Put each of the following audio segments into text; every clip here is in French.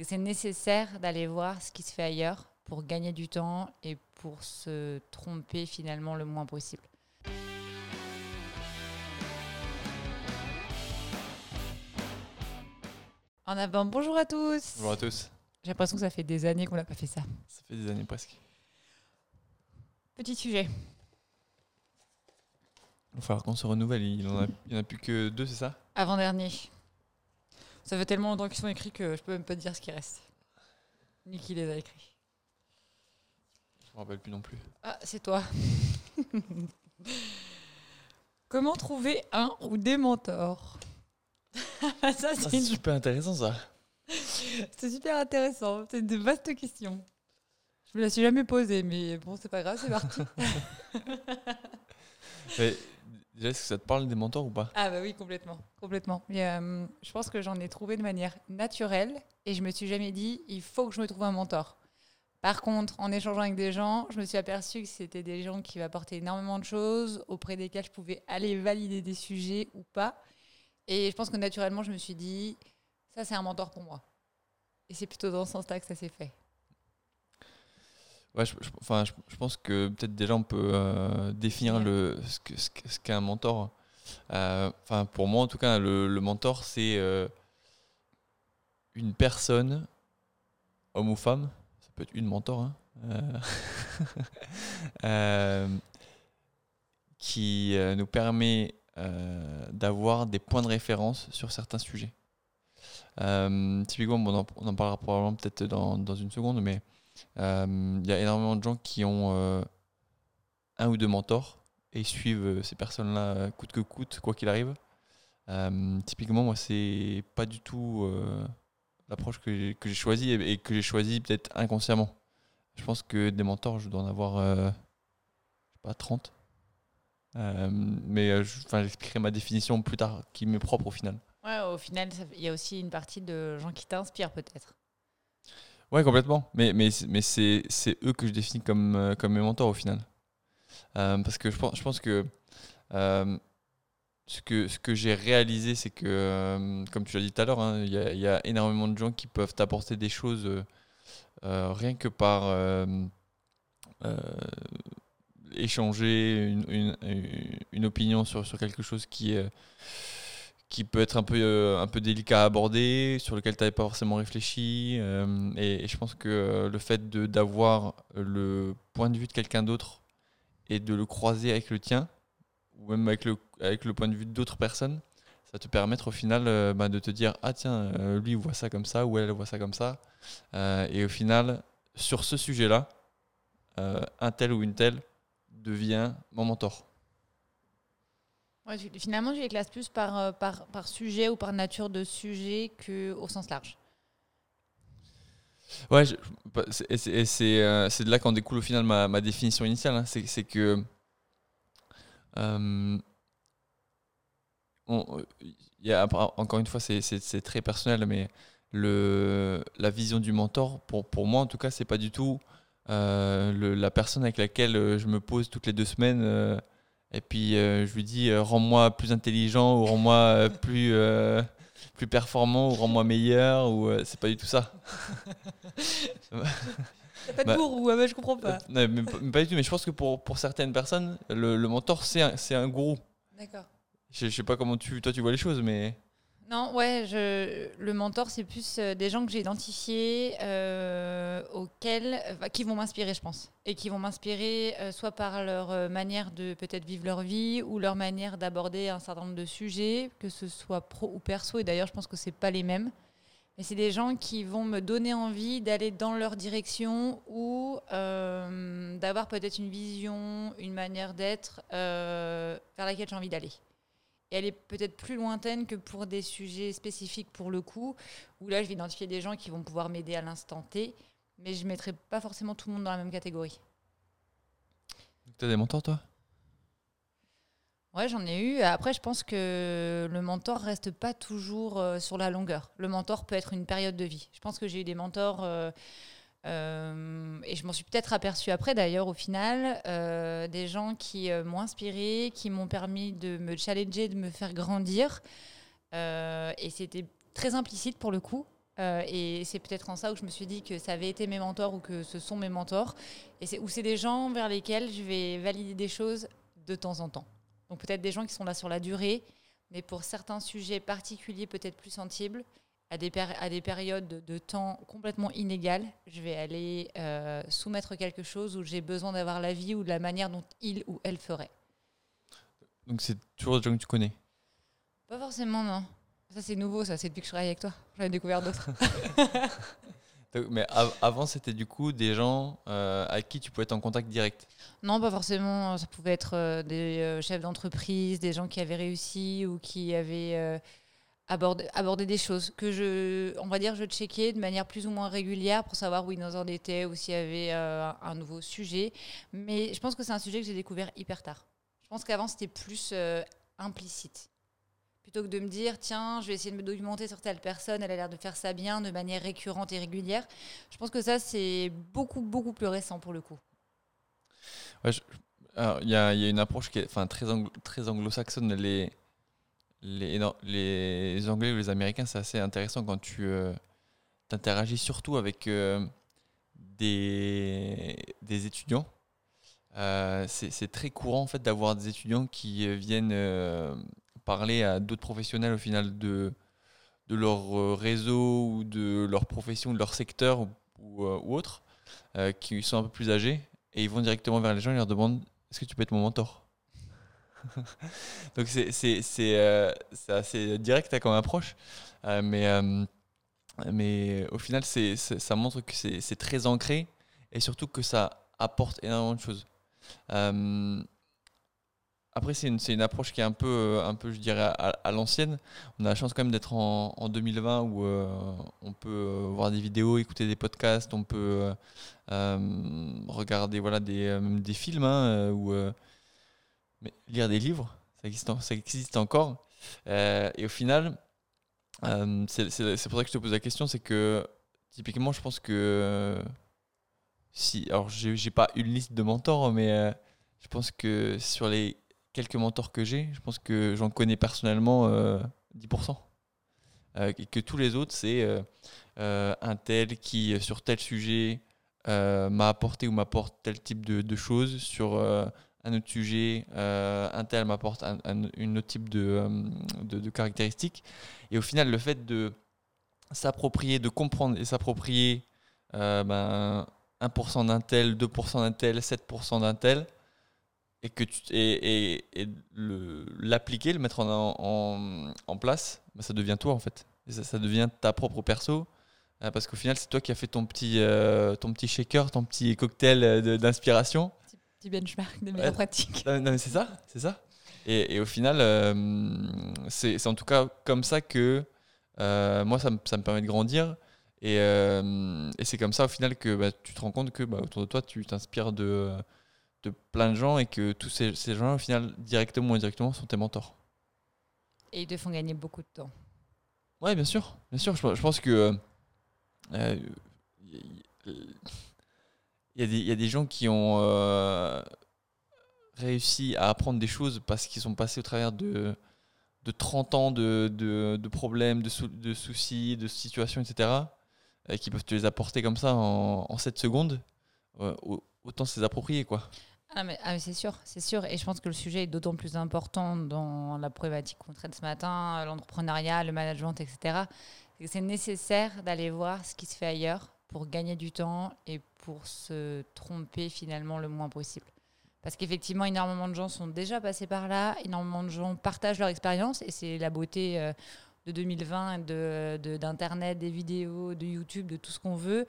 C'est nécessaire d'aller voir ce qui se fait ailleurs pour gagner du temps et pour se tromper finalement le moins possible. En avant, bonjour à tous. Bonjour à tous. J'ai l'impression que ça fait des années qu'on n'a pas fait ça. Ça fait des années presque. Petit sujet. Il va falloir qu'on se renouvelle. Il n'y en, a- en plus que deux, c'est ça? Avant-dernier. Ça fait tellement longtemps qu'ils sont écrits que je peux même pas te dire ce qui reste. Ni qui les a écrits. Je me rappelle plus non plus. Ah, c'est toi. Comment trouver un ou des mentors? Ah, Ça, Ah, c'est une- super intéressant ça. c'est super intéressant. C'est de vastes questions. Je me la suis jamais posée, mais bon, c'est pas grave, c'est parti. Mais déjà, est-ce que ça te parle des mentors ou pas? Ah bah oui, complètement, complètement. Euh, je pense que j'en ai trouvé de manière naturelle et je me suis jamais dit, il faut que je me trouve un mentor. Par contre, en échangeant avec des gens, je me suis aperçue que c'était des gens qui m'apportaient énormément de choses, auprès desquels je pouvais aller valider des sujets ou pas. Et je pense que naturellement, je me suis dit, ça c'est un mentor pour moi. Et c'est plutôt dans ce sens-là que ça s'est fait. Ouais, je, je- enfin, je, je pense que peut-être déjà on peut euh, définir le, ce que- ce qu'est un mentor. Euh, Enfin, pour moi en tout cas, le, le mentor c'est euh, une personne, homme ou femme, ça peut être une mentor, hein, qui nous permet d'avoir des points de référence sur certains sujets. Typiquement, bon, on, en, on en parlera probablement peut-être dans, dans une seconde, mais Il y a énormément de gens qui ont euh, un ou deux mentors et suivent euh, ces personnes-là euh, coûte que coûte, quoi qu'il arrive. Euh, typiquement, moi, c'est pas du tout euh, l'approche que j'ai choisie et, que j'ai choisie peut-être inconsciemment. Je pense que des mentors, je dois en avoir, euh, je sais pas, 30. Euh, mais euh, j'expliquerai ma définition plus tard, qui m'est propre au final. Ouais, au final, il y a aussi une partie de gens qui t'inspirent peut-être. Ouais, complètement. Mais, mais, mais c'est, c'est eux que je définis comme, euh, comme mes mentors au final. Euh, parce que je pense, je pense que, euh, ce que ce que j'ai réalisé, c'est que, comme tu l'as dit tout à l'heure, hein, il y, a, énormément de gens qui peuvent t'apporter des choses rien que par échanger une, une, une opinion sur, sur quelque chose qui est qui peut être un peu, euh, un peu délicat à aborder, sur lequel tu n'avais pas forcément réfléchi. euh, et, je pense que euh, le fait d'avoir le point de vue de quelqu'un d'autre et de le croiser avec le tien, ou même avec le, avec le point de vue d'autres personnes, ça te permettre au final bah, de te dire Ah tiens, lui voit ça comme ça, ou elle voit ça comme ça. Et au final, sur ce sujet-là, un tel ou une telle devient mon mentor. Ouais, finalement, tu les classes plus par, euh, par, par sujet ou par nature de sujet qu'au sens large. Ouais, je- bah, et euh, c'est de là qu'en découle au final ma, ma définition initiale. hein. C'est que. euh, y a, encore une fois, c'est- très personnel, mais le, la vision du mentor, pour, pour moi en tout cas, c'est pas du tout la personne avec laquelle je me pose toutes les deux semaines. Et puis euh, je lui dis euh, rends-moi plus intelligent ou rends-moi euh, plus, plus performant ou rends-moi meilleur. ou C'est pas du tout ça. T'as pas de Bah, gourou, ah bah, je comprends pas. Non, mais, pas- mais pas du tout, mais je pense que pour, pour certaines personnes, le, le mentor, c'est un, c'est un gourou. D'accord. Je, je sais pas comment tu, toi tu vois les choses, mais. Non, ouais, je, le mentor, c'est plus des gens que j'ai identifiés euh, auxquels, enfin, qui vont m'inspirer, je pense. Et qui vont m'inspirer euh, soit par leur euh, manière de peut-être vivre leur vie ou leur manière d'aborder un certain nombre de sujets, que ce soit pro ou perso. Et d'ailleurs, je pense que c'est pas les mêmes. Mais c'est des gens qui vont me donner envie d'aller dans leur direction ou euh, d'avoir peut-être une vision, une manière d'être euh, vers laquelle j'ai envie d'aller. Et elle est peut-être plus lointaine que pour des sujets spécifiques pour le coup, où là, je vais identifier des gens qui vont pouvoir m'aider à l'instant T, mais je ne mettrai pas forcément tout le monde dans la même catégorie. Tu as des mentors, toi? Ouais, j'en ai eu. Après, je pense que le mentor reste pas toujours euh, sur la longueur. Le mentor peut être une période de vie. Je pense que j'ai eu des mentors, euh, euh, et je m'en suis peut-être aperçue après d'ailleurs au final, des gens qui m'ont inspiré, qui m'ont permis de me challenger, de me faire grandir. Et c'était très implicite pour le coup. Euh, et c'est peut-être en ça où je me suis dit que ça avait été mes mentors ou que ce sont mes mentors. Et c'est où c'est des gens vers lesquels je vais valider des choses de temps en temps. Donc peut-être des gens qui sont là sur la durée, mais pour certains sujets particuliers, peut-être plus sensibles, à des, à des périodes de, temps complètement inégales, je vais aller euh, soumettre quelque chose où j'ai besoin d'avoir l'avis ou de la manière dont il ou elle ferait. Donc c'est toujours des gens que tu connais? Pas forcément, non. Ça c'est nouveau, ça c'est depuis que je travaille avec toi. J'en ai découvert d'autres. Mais avant, c'était du coup des gens euh, avec qui tu pouvais être en contact direct? Non, pas forcément. Ça pouvait être euh, des chefs d'entreprise, des gens qui avaient réussi ou qui avaient aborder, des choses que je, on va dire, je checkais de manière plus ou moins régulière pour savoir où ils en étaient ou s'il y avait euh, un nouveau sujet. Mais je pense que c'est un sujet que j'ai découvert hyper tard. Je pense qu'avant, c'était plus euh, implicite. Plutôt que de me dire, tiens, je vais essayer de me documenter sur telle personne, elle a l'air de faire ça bien de manière récurrente et régulière. Je pense que ça, c'est beaucoup, beaucoup plus récent pour le coup. Il y, a, une approche qui est enfin, très, très anglo-saxonne. Les, les, les Anglais ou les Américains, c'est assez intéressant quand tu euh, interagis surtout avec euh, des, des, étudiants. Euh, c'est très courant en fait d'avoir des étudiants qui viennent parler à d'autres professionnels au final de, de leur réseau ou de leur profession, de leur secteur ou, ou autre, qui sont un peu plus âgés et ils vont directement vers les gens et leur demandent est-ce que tu peux être mon mentor? Donc c'est euh, assez direct comme approche, euh, mais, euh, mais au final c'est ça montre que c'est très ancré et surtout que ça apporte énormément de choses. Après, c'est une, une, approche qui est un peu, un peu je dirais, à, l'ancienne. On a la chance quand même d'être en, en, 2020 où on peut voir des vidéos, écouter des podcasts, on peut regarder voilà, des, des films hein, mais lire des livres, ça existe, ça existe encore. Euh, et au final, euh, c'est pour ça que je te pose la question, c'est que typiquement, je pense que si, alors j'ai pas une liste de mentors, mais euh, je pense que sur les quelques mentors que j'ai, je pense que j'en connais personnellement 10%. et que tous les autres, c'est un tel qui, sur tel sujet, m'a apporté ou m'apporte tel type de, choses sur un autre sujet, euh, un tel m'apporte un, autre type euh, de, de, caractéristiques. Et au final, le fait de s'approprier, de comprendre et s'approprier euh, ben, 1% d'un tel, 2% d'un tel, 7% d'un tel, et que tu et, et, l'appliquer, le, mettre en, en, en place, ben, ça devient toi en fait. Et ça, ça devient ta propre perso. Parce qu'au final, c'est toi qui as fait ton petit, ton petit shaker, ton petit cocktail d'inspiration du benchmark de meilleures pratiques. Non, c'est ça, c'est ça. Et, et, au final, euh, c'est en tout cas comme ça que euh, moi, ça, ça, me permet de grandir. Et, euh, et c'est comme ça, au final, que bah, tu te rends compte que bah, autour de toi, tu t'inspires de, de plein de gens et que tous ces, ces gens, au final, directement ou indirectement, sont tes mentors. Et ils te font gagner beaucoup de temps. Oui, bien sûr. Bien sûr, je, je pense que il y, a des gens qui ont euh, réussi à apprendre des choses parce qu'ils sont passés au travers de, de 30 ans de, de, problèmes, de, de, soucis, de situations, etc., et qui peuvent te les apporter comme ça en, en 7 secondes. Euh, autant se les approprier, quoi. Ah ah mais c'est sûr, c'est sûr. Et je pense que le sujet est d'autant plus important dans la problématique qu'on traite ce matin, l'entrepreneuriat, le management, etc. C'est nécessaire d'aller voir ce qui se fait ailleurs pour gagner du temps et pour se tromper finalement le moins possible. Parce qu'effectivement, énormément de gens sont déjà passés par là, énormément de gens partagent leur expérience et c'est la beauté euh, de 2020, d'Internet, de, d'internet des vidéos, de YouTube, de tout ce qu'on veut,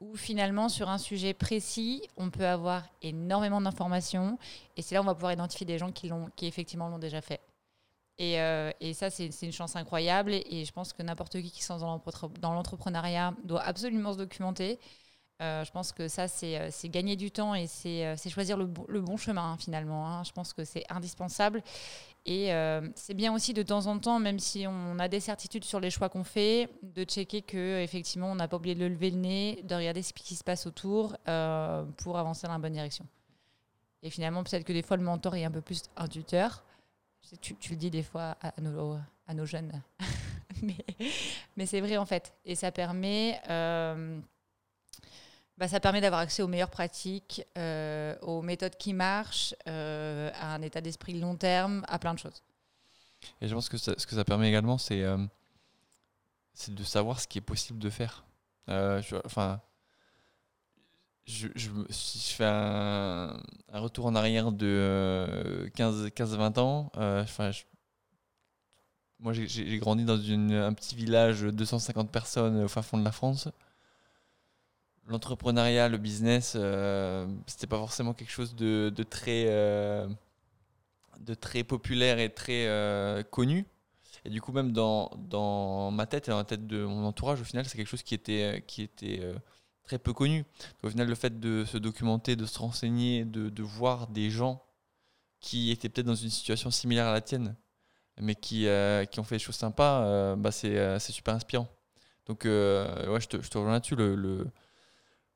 où finalement sur un sujet précis, on peut avoir énormément d'informations et c'est là où on va pouvoir identifier des gens qui, l'ont, qui effectivement l'ont déjà fait. Et, euh, ça, c'est une chance incroyable. Et, je pense que n'importe qui qui se lance dans l'entrepreneuriat doit absolument se documenter. Euh, je pense que ça, c'est euh, gagner du temps et c'est choisir le, bon chemin, hein, finalement. Hein. Je pense que c'est indispensable. Et c'est bien aussi de temps en temps, même si on a des certitudes sur les choix qu'on fait, de checker que effectivement on n'a pas oublié de lever le nez, de regarder ce qui se passe autour pour avancer dans la bonne direction. Et finalement, peut-être que des fois, le mentor est un peu plus un tuteur. Tu, le dis des fois à nos, jeunes mais, c'est vrai en fait. Et ça permet, euh, bah, ça permet d'avoir accès aux meilleures pratiques, euh, aux méthodes qui marchent, euh, à un état d'esprit long terme, à plein de choses. Et je pense que ce que ça permet également, c'est euh, de savoir ce qui est possible de faire. Euh, enfin, je, je si je fais un, retour en arrière de euh, 15-20 ans, enfin, moi j'ai grandi dans une- un petit village de 250 personnes au fin fond de la France. L'entrepreneuriat, le business, euh, c'était pas forcément quelque chose de, de très. euh, de très populaire et très euh, connu. Et du coup, même dans, dans ma tête et dans la tête de mon entourage, au final, c'est quelque chose qui était, qui était euh, très peu connu. Au final, le fait de se documenter, de se renseigner, de, de voir des gens qui étaient peut-être dans une situation similaire à la tienne, mais qui, qui ont fait des choses sympas, bah c'est super inspirant. Donc, ouais, je te, je te rejoins là-dessus. Le,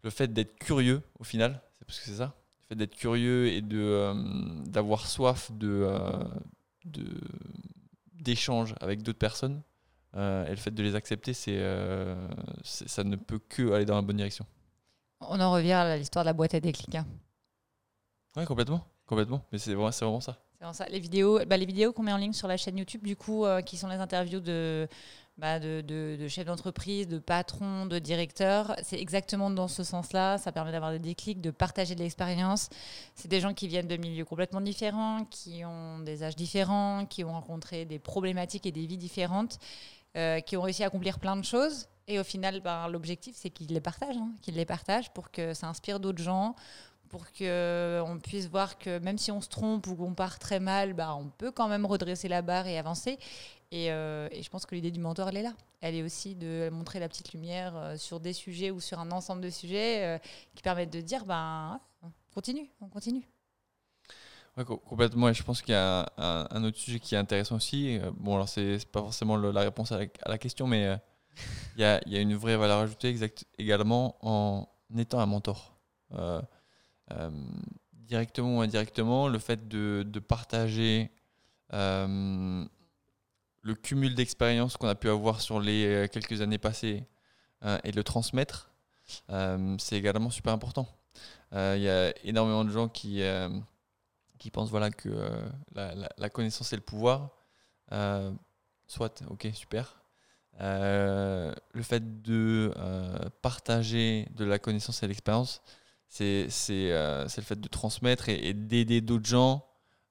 le fait d'être curieux, au final, c'est parce que c'est ça. Le fait d'être curieux et de euh, d'avoir soif de, euh, de d'échanges avec d'autres personnes euh, et le fait de les accepter, c'est ça ne peut que aller dans la bonne direction. On en revient à l'histoire de la boîte à déclic. hein. Ouais, complètement, complètement. Mais c'est vrai, c'est vraiment ça. Vraiment ça. Les vidéos, bah, les vidéos qu'on met en ligne sur la chaîne YouTube, du coup, euh, qui sont les interviews de, bah, de, de- de chefs d'entreprise, de patrons, de directeurs, c'est exactement dans ce sens-là. Ça permet d'avoir des déclics, de partager de l'expérience. C'est des gens qui viennent de milieux complètement différents, qui ont des âges différents, qui ont rencontré des problématiques et des vies différentes, euh, qui ont réussi à accomplir plein de choses. Et au final, ben, l'objectif, c'est qu'ils les partagent, hein, qu'ils les partagent pour que ça inspire d'autres gens, pour qu'on puisse voir que même si on se trompe ou qu'on part très mal, bah, on peut quand même redresser la barre et avancer. Et, euh, et je pense que l'idée du mentor, elle est là. Elle est aussi de montrer la petite lumière euh, sur des sujets ou sur un ensemble de sujets euh, qui permettent de dire, ben, continue, on continue. Ouais, co- complètement. Et je pense qu'il y a un, un autre sujet qui est intéressant aussi. Bon, alors, c'est pas forcément le- la réponse à la, à la question, mais il y, a, y a une vraie valeur ajoutée exact, également en étant un mentor. Directement ou indirectement, le fait de, de partager euh, le cumul d'expériences qu'on a pu avoir sur les euh, quelques années passées euh, et le transmettre, euh, c'est également super important. Euh, Il y a énormément de gens qui, qui pensent voilà, que la, la- connaissance est le pouvoir. Soit, ok, super. Le fait de partager de la connaissance et l'expérience, c'est le fait de transmettre et, et d'aider d'autres gens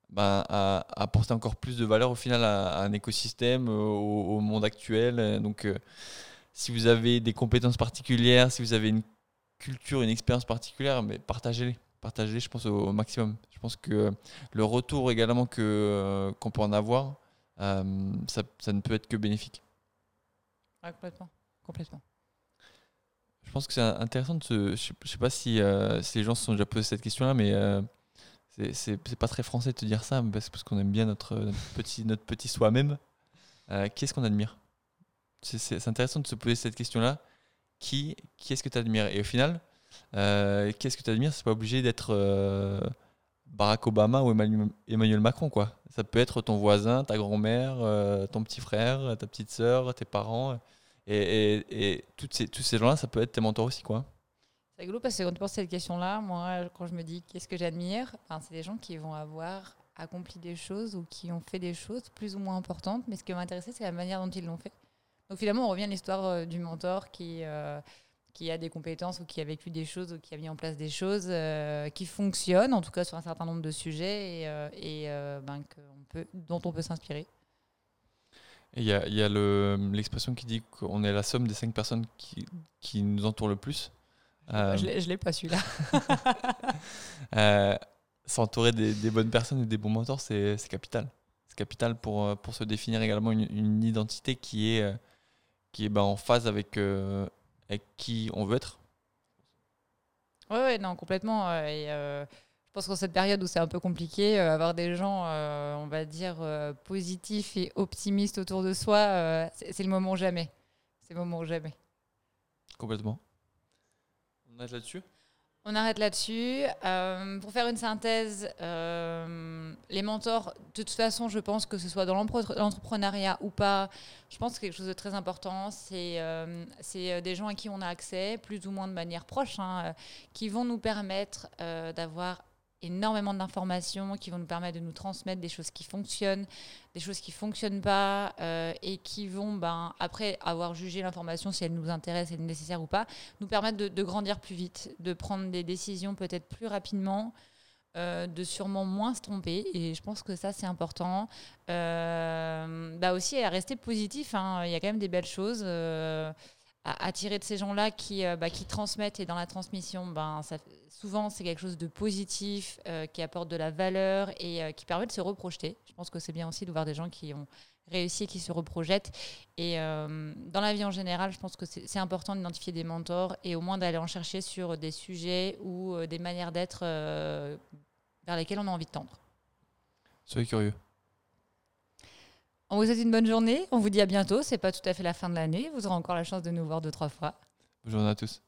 ben, à, à apporter encore plus de valeur au final à, à un écosystème, au, au monde actuel. Euh, Donc, euh, si vous avez des compétences particulières, si vous avez une culture, une expérience particulière, mais partagez-les. Partagez-les, je pense, au, au maximum. Je pense que le retour également euh, qu'on peut en avoir, euh, ça, ça ne peut être que bénéfique. Ouais, complètement. complètement. Je pense que c'est intéressant de se. Je je sais pas si, euh, si les gens se sont déjà posé cette question-là, mais euh, c'est- pas très français de te dire ça, mais parce, parce qu'on aime bien notre, petit, notre petit soi-même. Euh, qui est-ce qu'on admire? C'est intéressant de se poser cette question-là. Qui, est-ce que tu admires Et au final, euh, qui est-ce que tu admires C'est pas obligé d'être euh, Barack Obama ou Emmanuel, Macron, quoi. Ça peut être ton voisin, ta grand-mère, euh, ton petit frère, ta petite sœur, tes parents. Et, et, et toutes ces, tous ces gens-là, ça peut être tes mentors aussi, quoi. C'est rigolo parce que quand tu penses à cette question-là, moi, quand je me dis qu'est-ce que j'admire, c'est des gens qui vont avoir accompli des choses ou qui ont fait des choses plus ou moins importantes, mais ce qui m'intéressait, c'est la manière dont ils l'ont fait. Donc finalement, on revient à l'histoire euh, du mentor qui, euh, qui a des compétences ou qui a vécu des choses ou qui a mis en place des choses euh, qui fonctionnent, en tout cas sur un certain nombre de sujets, et, ben, dont on peut s'inspirer. Il y a, y a le- l'expression qui dit qu'on est la somme des cinq personnes qui, qui nous entourent le plus. Euh, Je l'ai- je l'ai pas celui-là. euh, S'entourer des, des bonnes personnes et des bons mentors, c'est capital. C'est capital pour, euh, pour se définir également une, une identité qui est, euh, qui est ben, en phase avec, euh, avec qui on veut être. Ouais, ouais, non, complètement. Et je pense qu'en cette période où c'est un peu compliqué, euh, avoir des gens, euh, on va dire, euh, positifs et optimistes autour de soi, c'est le moment jamais. C'est le moment jamais. Complètement. On arrête là-dessus? Euh, pour faire une synthèse, euh, les mentors, de toute façon, je pense que ce soit dans l'entrepreneuriat ou pas, je pense que quelque chose de très important, c'est euh, des gens à qui on a accès, plus ou moins de manière proche, hein, qui vont nous permettre d'avoir énormément d'informations qui vont nous permettre de nous transmettre des choses qui fonctionnent, des choses qui fonctionnent pas euh, et qui vont, ben, après avoir jugé l'information si elle nous intéresse, et nécessaire ou pas, nous permettre de, grandir plus vite, de prendre des décisions peut-être plus rapidement. Euh, de sûrement moins se tromper et je pense que ça c'est important euh, bah aussi à rester positif hein. il y a quand même des belles choses attirer de ces gens-là qui, euh, bah, qui transmettent et dans la transmission, ben, souvent c'est quelque chose de positif, euh, qui apporte de la valeur et euh, qui permet de se reprojeter. Je pense que c'est bien aussi de voir des gens qui ont réussi et qui se reprojettent. Et dans la vie en général, je pense que c'est important d'identifier des mentors et au moins d'aller en chercher sur des sujets ou des manières d'être vers lesquelles on a envie de tendre. Soyez curieux. On vous souhaite une bonne journée. On vous dit à bientôt. C'est pas tout à fait la fin de l'année. Vous aurez encore la chance de nous voir deux, trois fois. Bonne à tous.